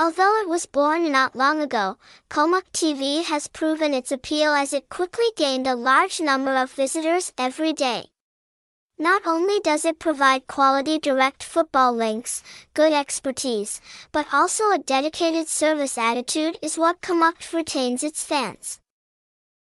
Although it was born not long ago, Khomuc TV has proven its appeal as it quickly gained a large number of visitors every day. Not only does it provide quality direct football links, good expertise, but also a dedicated service attitude is what Khomuc retains its fans.